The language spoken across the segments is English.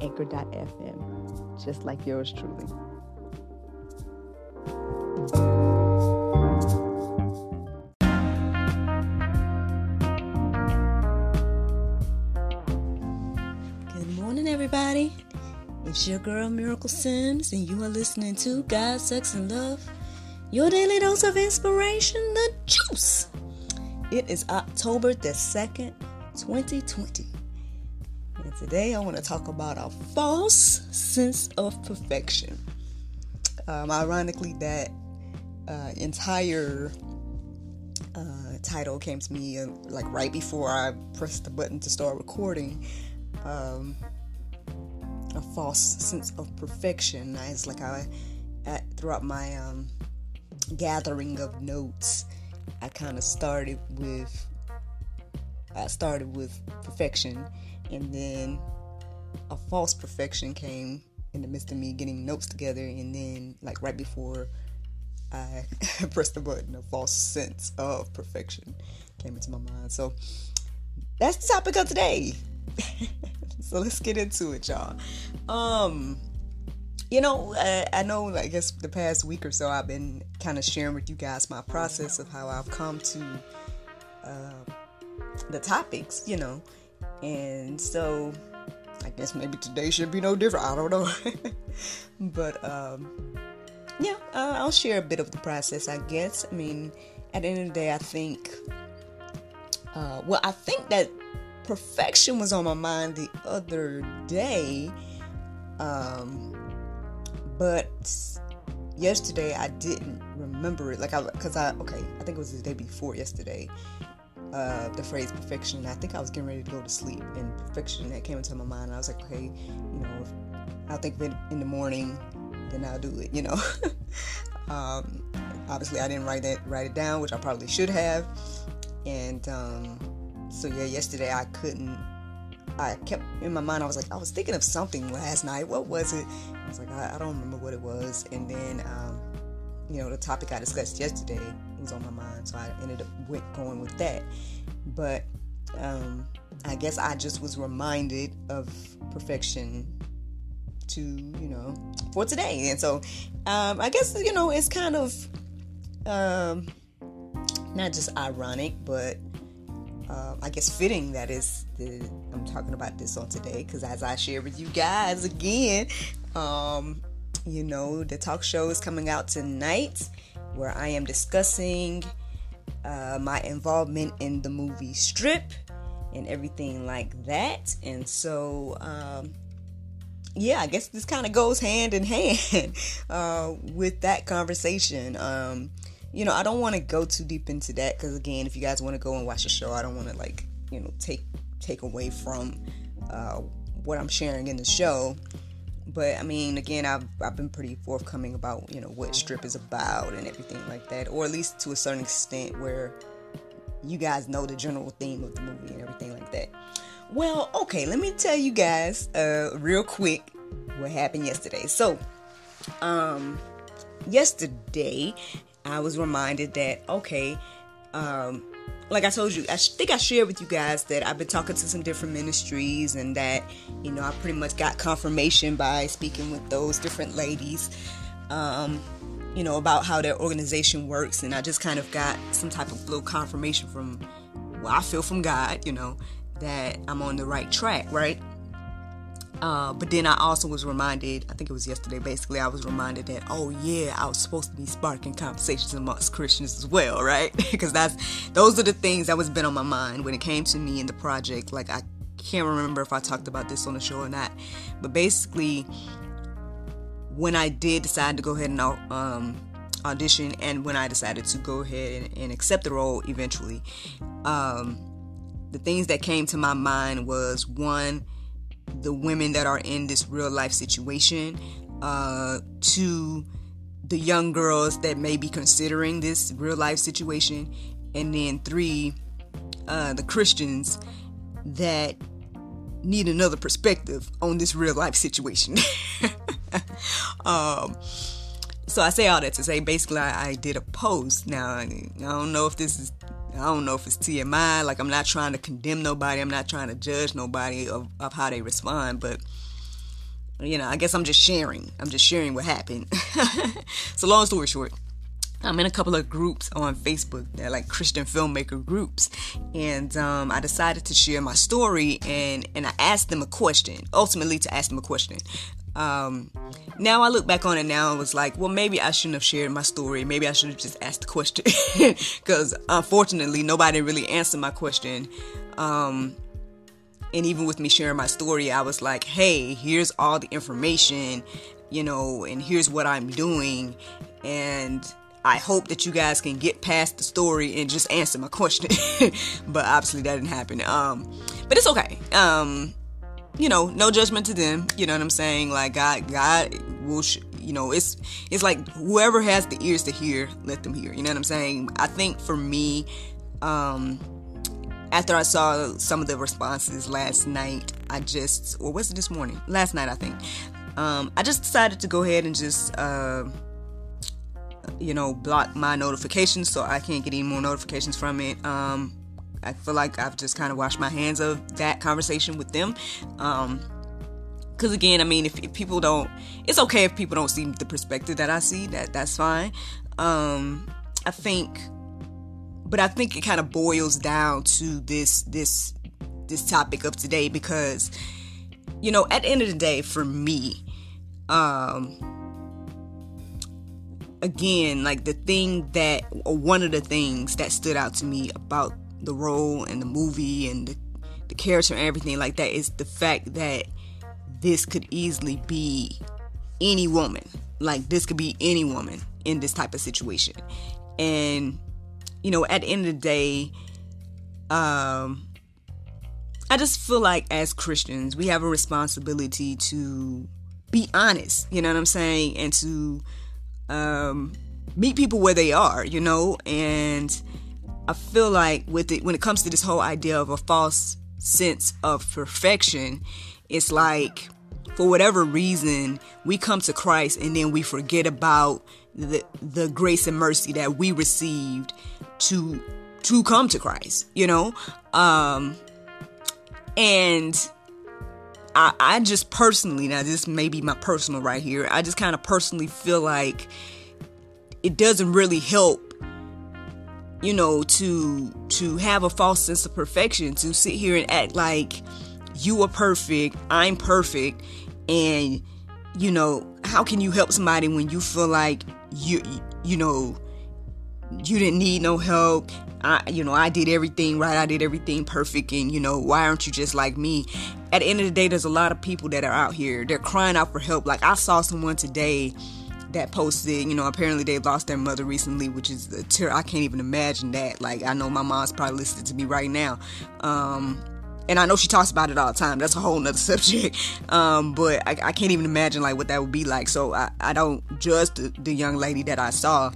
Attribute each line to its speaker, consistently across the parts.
Speaker 1: anchor.fm, just like yours truly. Good morning, everybody. It's your girl Miracle Sims, and you are listening to God, Sex, and Love, your daily dose of inspiration, the juice. It is October the 2nd, 2020. Today I want to talk about a false sense of perfection. Um, ironically, that uh, entire uh, title came to me uh, like right before I pressed the button to start recording. Um, a false sense of perfection. It's like I, throughout my um, gathering of notes, I kind of started with I started with perfection, and then a false perfection came in the midst of me getting notes together, and then like right before I pressed the button, a false sense of perfection came into my mind. So that's the topic of today. so let's get into it, y'all. Um, you know, I, I know. I guess the past week or so, I've been kind of sharing with you guys my process of how I've come to. Uh, the topics, you know. And so I guess maybe today should be no different. I don't know. but um, yeah, uh, I'll share a bit of the process, I guess. I mean, at the end of the day, I think, uh, well, I think that perfection was on my mind the other day. Um, but yesterday I didn't remember it. Like, I, cause I, okay, I think it was the day before yesterday uh, the phrase perfection. I think I was getting ready to go to sleep, and perfection that came into my mind. I was like, okay, you know, I'll think of it in the morning, then I'll do it. You know. um, obviously, I didn't write that write it down, which I probably should have. And um, so yeah, yesterday I couldn't. I kept in my mind. I was like, I was thinking of something last night. What was it? I was like, I, I don't remember what it was. And then, um, you know, the topic I discussed yesterday was on my mind, so I ended up going with that. But um, I guess I just was reminded of perfection to you know for today, and so um, I guess you know it's kind of um, not just ironic, but uh, I guess fitting that is the I'm talking about this on today because as I share with you guys again, um, you know the talk show is coming out tonight where I am discussing uh, my involvement in the movie Strip and everything like that. And so, um, yeah, I guess this kind of goes hand in hand uh, with that conversation. Um, you know, I don't want to go too deep into that because, again, if you guys want to go and watch the show, I don't want to like, you know, take take away from uh, what I'm sharing in the show but I mean, again, I've, I've been pretty forthcoming about you know what strip is about and everything like that, or at least to a certain extent where you guys know the general theme of the movie and everything like that. Well, okay, let me tell you guys uh, real quick what happened yesterday. So, um, yesterday I was reminded that okay, um, like I told you, I think I shared with you guys that I've been talking to some different ministries and that, you know, I pretty much got confirmation by speaking with those different ladies, um, you know, about how their organization works. And I just kind of got some type of little confirmation from, well, I feel from God, you know, that I'm on the right track, right? Uh, but then I also was reminded, I think it was yesterday, basically, I was reminded that, oh yeah, I was supposed to be sparking conversations amongst Christians as well, right? because that's, those are the things that was been on my mind when it came to me and the project. Like, I can't remember if I talked about this on the show or not, but basically, when I did decide to go ahead and um, audition and when I decided to go ahead and, and accept the role eventually, um, the things that came to my mind was one,
Speaker 2: the women that are in this real life situation, uh, to the young girls that may be considering this real life situation, and then three, uh, the Christians that need another perspective on this real life situation. um, so I say all that to say basically I, I did a post. Now I, I don't know if this is I don't know if it's TMI. Like I'm not trying to condemn nobody. I'm not trying to judge nobody of, of how they respond, but you know, I guess I'm just sharing. I'm just sharing what happened. so long story short, I'm in a couple of groups on Facebook. They're like Christian filmmaker groups, and um, I decided to share my story and and I asked them a question. Ultimately, to ask them a question. Um, now I look back on it now and was like, well, maybe I shouldn't have shared my story. Maybe I should have just asked the question because unfortunately, nobody really answered my question. Um, and even with me sharing my story, I was like, hey, here's all the information, you know, and here's what I'm doing, and I hope that you guys can get past the story and just answer my question. but obviously that didn't happen. Um, but it's okay. Um, you know, no judgment to them. You know what I'm saying? Like God, God will, sh- you know, it's it's like whoever has the ears to hear, let them hear. You know what I'm saying? I think for me, um, after I saw some of the responses last night, I just, or was it this morning? Last night, I think. Um, I just decided to go ahead and just. Uh, you know, block my notifications so I can't get any more notifications from it. Um, I feel like I've just kind of washed my hands of that conversation with them. Um, because again, I mean, if, if, people don't, it's okay if people don't see the perspective that I see. That that's fine. Um, I think, but I think it kind of boils down to this this this topic of today because, you know, at the end of the day, for me, um, again, like the thing that, or one of the things that stood out to me about the role and the movie and the, the character and everything like that is the fact that this could easily be any woman. Like, this could be any woman in this type of situation. And, you know, at the end of the day, um, I just feel like as Christians, we have a responsibility to be honest, you know what I'm saying? And to um, meet people where they are, you know, and I feel like with it when it comes to this whole idea of a false sense of perfection, it's like for whatever reason we come to Christ and then we forget about the the grace and mercy that we received to to come to Christ, you know? Um and I, I just personally, now this may be my personal right here, I just kind of personally feel like it doesn't really help you know to to have a false sense of perfection to sit here and act like you are perfect i'm perfect and you know how can you help somebody when you feel like you you know you didn't need no help I, you know, I did everything right. I did everything perfect. And, you know, why aren't you just like me? At the end of the day, there's a lot of people that are out here. They're crying out for help. Like, I saw someone today that posted, you know, apparently they lost their mother recently, which is a ter- I can't even imagine that. Like, I know my mom's probably listening to me right now. Um, and I know she talks about it all the time. That's a whole nother subject. Um, but I, I, can't even imagine like what that would be like. So I, I don't judge the, the young lady that I saw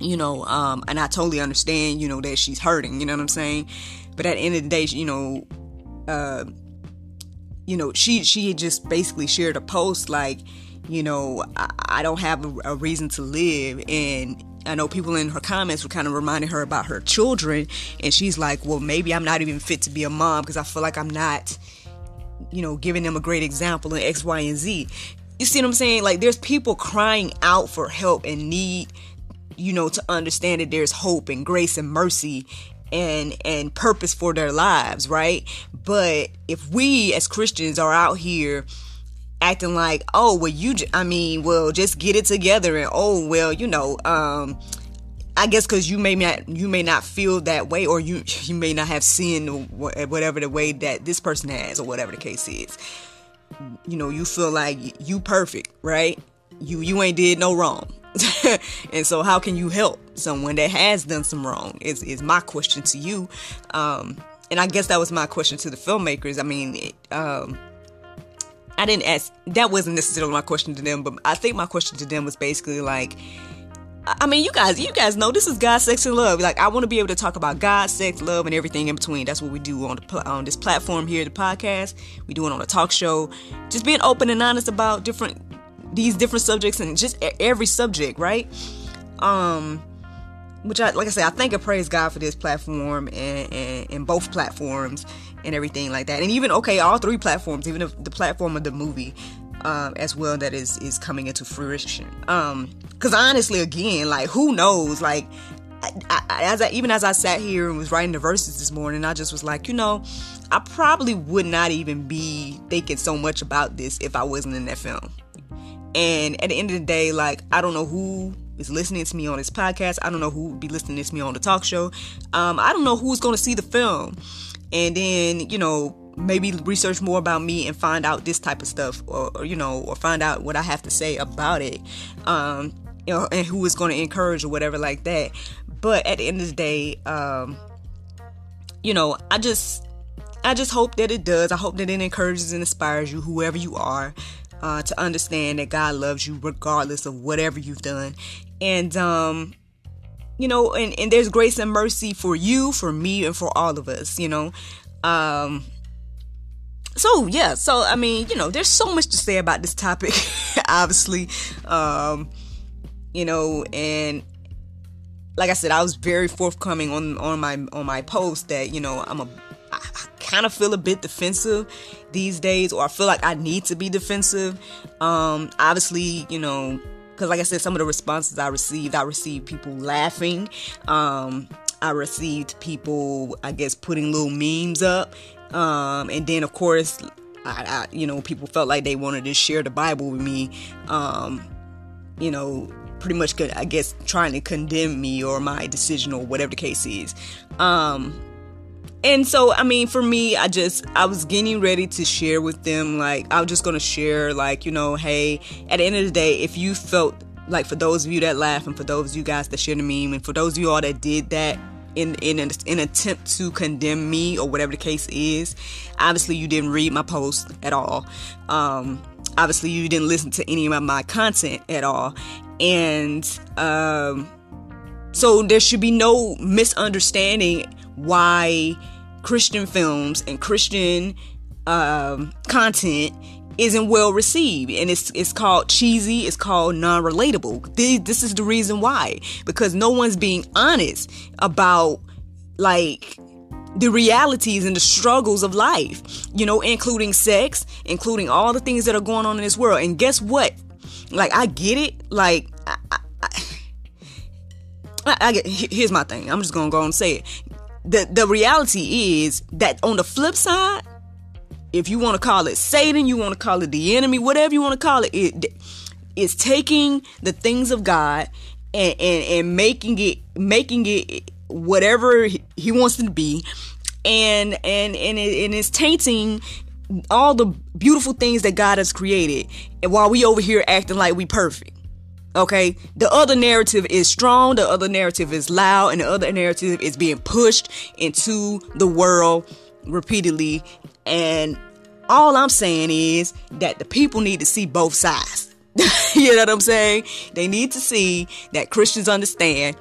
Speaker 2: you know, um, and I totally understand, you know, that she's hurting, you know what I'm saying? But at the end of the day, you know, uh, you know, she she just basically shared a post like, you know, I, I don't have a, a, reason to live, and I know people in her comments were kind of reminding her about her children, and she's like, well, maybe I'm not even fit to be a mom because I feel like I'm not, you know, giving them a great example in X, Y, and Z. You see what I'm saying? Like, there's people crying out for help and need you know, to understand that there's hope and grace and mercy and and purpose for their lives, right? But if we as Christians are out here acting like, oh, well, you, j- I mean, well, just get it together, and oh, well, you know, um, I guess because you may not you may not feel that way, or you you may not have seen whatever the way that this person has, or whatever the case is. You know, you feel like you perfect, right? You you ain't did no wrong. and so how can you help someone that has done some wrong is, is my question to you um, and i guess that was my question to the filmmakers i mean it, um, I didn't ask. That wasn't necessarily my question to them, but I think my question to them was basically like, I mean, you guys, you guys know this is God, sex, and love. Like, I want to be able to talk about God, sex, love, and everything in between. That's what we do on the on this platform here, the podcast. We do it on a talk show. Just being open and honest about different these different subjects and just every subject, right? Um, which I like I said, I thank and praise God for this platform and, and, and both platforms and everything like that. And even okay, all three platforms, even the platform of the movie um, as well that is is coming into fruition. Um, because honestly, again, like who knows? Like, I, I, as I even as I sat here and was writing the verses this morning, I just was like, you know, I probably would not even be thinking so much about this if I wasn't in that film. And at the end of the day, like I don't know who is listening to me on this podcast. I don't know who would be listening to me on the talk show. Um, I don't know who's going to see the film, and then you know maybe research more about me and find out this type of stuff, or, or you know, or find out what I have to say about it. Um, you know, and who is going to encourage or whatever like that. But at the end of the day, um, you know, I just I just hope that it does. I hope that it encourages and inspires you, whoever you are, uh, to understand that God loves you regardless of whatever you've done. And um, you know, and, and there's grace and mercy for you, for me, and for all of us, you know. Um so yeah, so I mean, you know, there's so much to say about this topic, obviously. Um you know, and like I said, I was very forthcoming on on my on my post that you know I'm a I, kind of feel a bit defensive these days, or I feel like I need to be defensive. Um, obviously, you know, because like I said, some of the responses I received, I received people laughing. Um, I received people, I guess, putting little memes up, um, and then of course, I, I, you know, people felt like they wanted to share the Bible with me. Um, you know, pretty much I guess trying to condemn me or my decision or whatever the case is. Um and so I mean for me I just I was getting ready to share with them like I was just gonna share like, you know, hey, at the end of the day, if you felt like for those of you that laugh and for those of you guys that share the meme and for those of you all that did that in in an, in attempt to condemn me or whatever the case is, obviously you didn't read my post at all. Um obviously you didn't listen to any of my content at all and um, so there should be no misunderstanding why Christian films and Christian um, content isn't well received and it's it's called cheesy it's called non-relatable this this is the reason why because no one's being honest about like the realities and the struggles of life you know including sex including all the things that are going on in this world and guess what like I get it. Like I, I, I, I get. Here's my thing. I'm just gonna go and say it. The the reality is that on the flip side, if you want to call it Satan, you want to call it the enemy, whatever you want to call it, it it's taking the things of God and, and, and making it making it whatever he wants it to be and and and, it, and it's tainting all the beautiful things that God has created, and while we over here acting like we perfect. Okay, the other narrative is strong, the other narrative is loud, and the other narrative is being pushed into the world repeatedly. And all I'm saying is that the people need to see both sides. you know what I'm saying? They need to see that Christians understand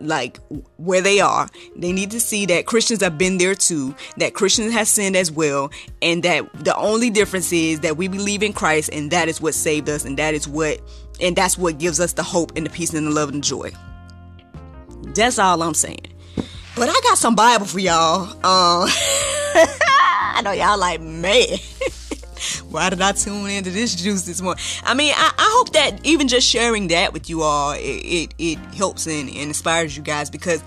Speaker 2: like where they are. They need to see that Christians have been there too, that Christians have sinned as well, and that the only difference is that we believe in Christ and that is what saved us and that is what and that's what gives us the hope and the peace and the love and the joy. That's all I'm saying. But I got some Bible for y'all. Um I know y'all like man. Why did I tune into this juice this morning? I mean, I, I hope that even just sharing that with you all, it, it, it helps and, and inspires you guys because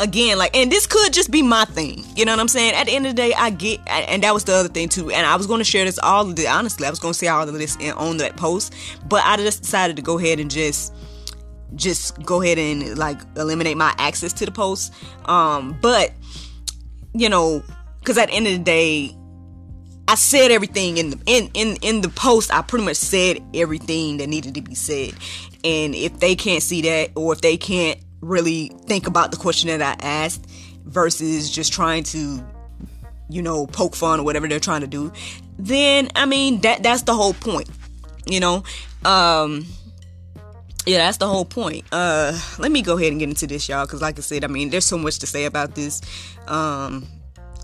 Speaker 2: again, like, and this could just be my thing. You know what I'm saying? At the end of the day, I get, and that was the other thing too. And I was going to share this all of the, honestly, I was going to say all of this on that post, but I just decided to go ahead and just, just go ahead and like eliminate my access to the post. Um, but you know, because at the end of the day, I said everything in the in, in in the post. I pretty much said everything that needed to be said. And if they can't see that, or if they can't really think about the question that I asked, versus just trying to, you know, poke fun or whatever they're trying to do, then I mean that that's the whole point. You know, um, yeah, that's the whole point. Uh, let me go ahead and get into this, y'all, because like I said, I mean, there's so much to say about this. Um,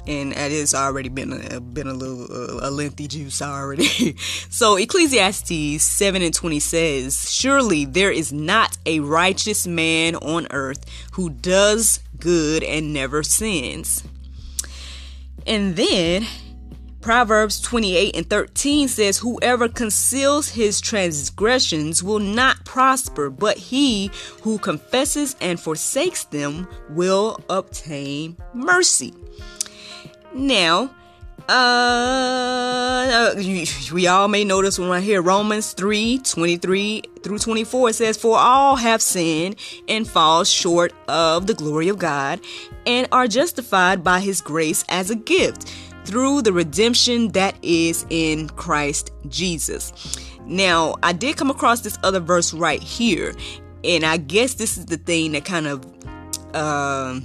Speaker 2: and it has already been a, been a little a lengthy juice already. so Ecclesiastes 7 and 20 says, Surely there is not a righteous man on earth who does good and never sins. And then Proverbs 28 and 13 says, Whoever conceals his transgressions will not prosper, but he who confesses and forsakes them will obtain mercy. Now, uh, we all may notice when I hear Romans 3 23 through 24, it says, For all have sinned and fall short of the glory of God and are justified by his grace as a gift through the redemption that is in Christ Jesus. Now, I did come across this other verse right here, and I guess this is the thing that kind of uh,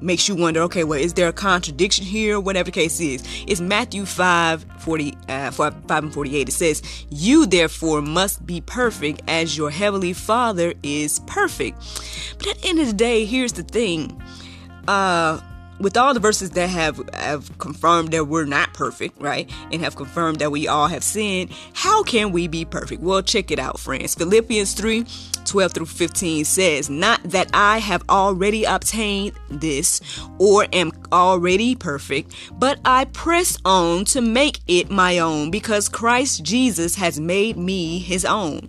Speaker 2: makes you wonder okay, well, is there a contradiction here? Whatever the case is. It's Matthew 5 40, uh, 5 and 48. It says, You therefore must be perfect as your heavenly Father is perfect. But at the end of the day, here's the thing. Uh, with all the verses that have have confirmed that we're not perfect, right, and have confirmed that we all have sinned, how can we be perfect? Well, check it out, friends. Philippians 3 12 through 15 says, Not that I have already obtained this or am already perfect, but I press on to make it my own because Christ Jesus has made me his own.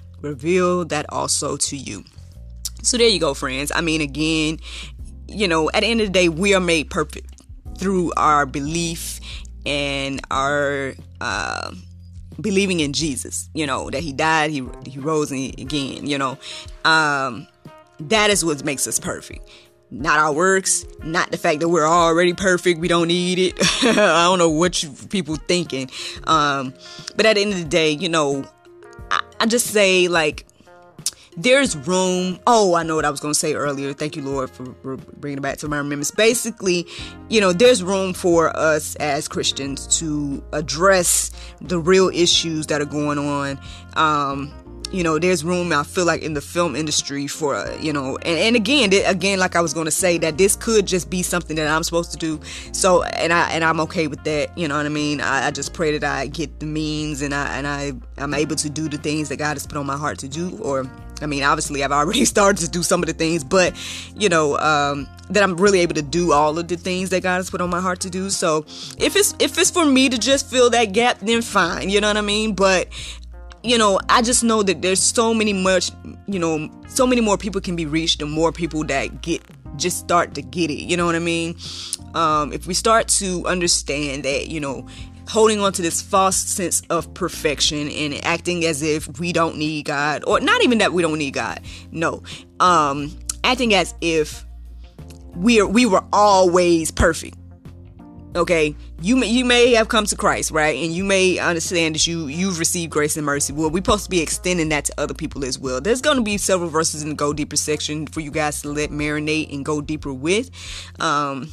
Speaker 2: reveal that also to you. So there you go, friends. I mean, again, you know, at the end of the day, we are made perfect through our belief and our uh, believing in Jesus. You know that He died, He He rose again. You know, um, that is what makes us perfect. Not our works, not the fact that we're already perfect. We don't need it. I don't know what you, people thinking. Um, but at the end of the day, you know, I, just say like there's room. Oh, I know what I was going to say earlier. Thank you, Lord, for, for, bringing it back to my remembrance. Basically, you know, there's room for us as Christians to address the real issues that are going on. Um, you know there's room i feel like in the film industry for uh, you know and, and again again like i was going to say that this could just be something that i'm supposed to do so and i and i'm okay with that you know what i mean i, I just pray that i get the means and i and i i'm able to do the things that god has put on my heart to do or I mean, obviously, I've already started to do some of the things, but you know, um, that I'm really able to do all of the things that God has put on my heart to do. So, if it's if it's for me to just fill that gap, then fine. You know what I mean? But you know, I just know that there's so many much, you know, so many more people can be reached, the more people that get just start to get it. You know what I mean? Um, if we start to understand that, you know, holding on to this false sense of perfection and acting as if we don't need God, or not even that we don't need God. No, um, acting as if we are we were always perfect okay you may you may have come to christ right? And you may understand that you you've received grace and mercy. Well we're supposed to be extending that to other people as well. There's going to be several verses in the go deeper section for you guys to let marinate and go deeper with. Um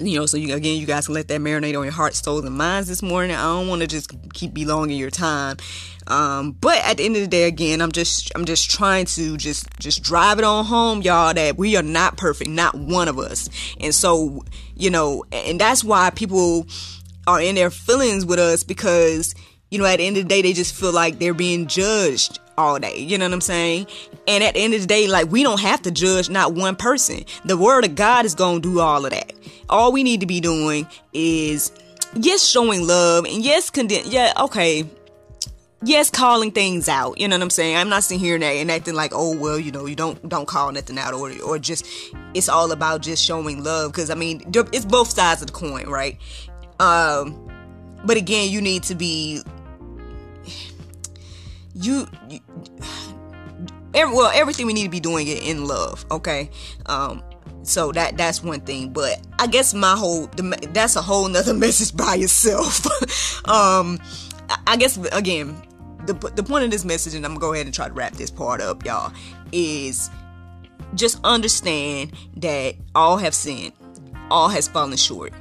Speaker 2: you know, so you, again, you guys can let that marinate on your heart, souls, and minds this morning. I don't want to just keep belonging your time, um, but at the end of the day, again, I'm just, I'm just trying to just, just drive it on home, y'all, that we are not perfect, not one of us, and so, you know, and that's why people are in their feelings with us because, you know, at the end of the day, they just feel like they're being judged all day. You know what I'm saying? And at the end of the day, like we don't have to judge not one person. The word of God is gonna do all of that. All we need to be doing is yes, showing love and yes, condemn. Yeah, okay. Yes, calling things out. You know what I'm saying? I'm not sitting here and, acting like, oh well, you know, you don't don't call nothing out, or or just it's all about just showing love. Because I mean, it's both sides of the coin, right? Um, but again, you need to be you, you every, well, everything we need to be doing it in love. Okay. Um, so that that's one thing but i guess my whole that's a whole nother message by itself um i guess again the, the point of this message and i'm gonna go ahead and try to wrap this part up y'all is just understand that all have sinned all has fallen short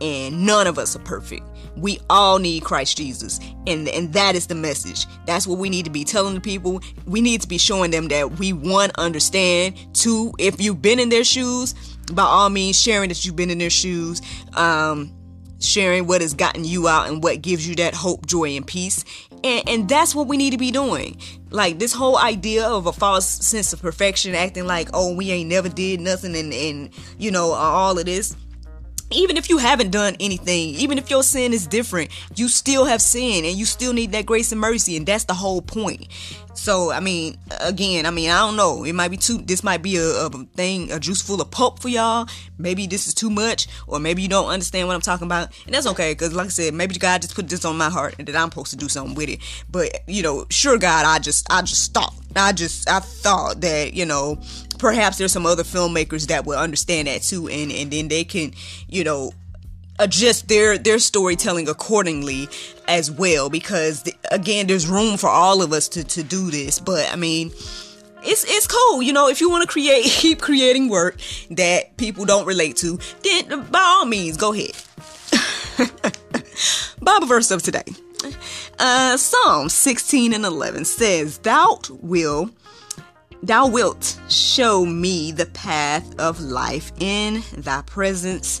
Speaker 2: and none of us are perfect we all need Christ Jesus. And and that is the message. That's what we need to be telling the people. We need to be showing them that we one understand. Two, if you've been in their shoes, by all means sharing that you've been in their shoes. Um sharing what has gotten you out and what gives you that hope, joy, and peace. And, and that's what we need to be doing. Like this whole idea of a false sense of perfection, acting like, oh, we ain't never did nothing and, and you know, all of this even if you haven't done anything, even if your sin is different, you still have sin and you still need that grace and mercy. And that's the whole point. So, I mean, again, I mean, I don't know. It might be too, this might be a, a thing, a juice full of pulp for y'all. Maybe this is too much, or maybe you don't understand what I'm talking about. And that's okay, because like I said, maybe God just put this on my heart and that I'm supposed to do something with it. But, you know, sure, God, I just, I just stopped. I just, I thought that, you know, perhaps there's some other filmmakers that will understand that too and and then they can you know adjust their their storytelling accordingly as well because again there's room for all of us to to do this but i mean it's it's cool you know if you want to create keep creating work that people don't relate to then by all means go ahead bible verse of today uh psalm 16 and 11 says thou will Thou wilt show me the path of life. In thy presence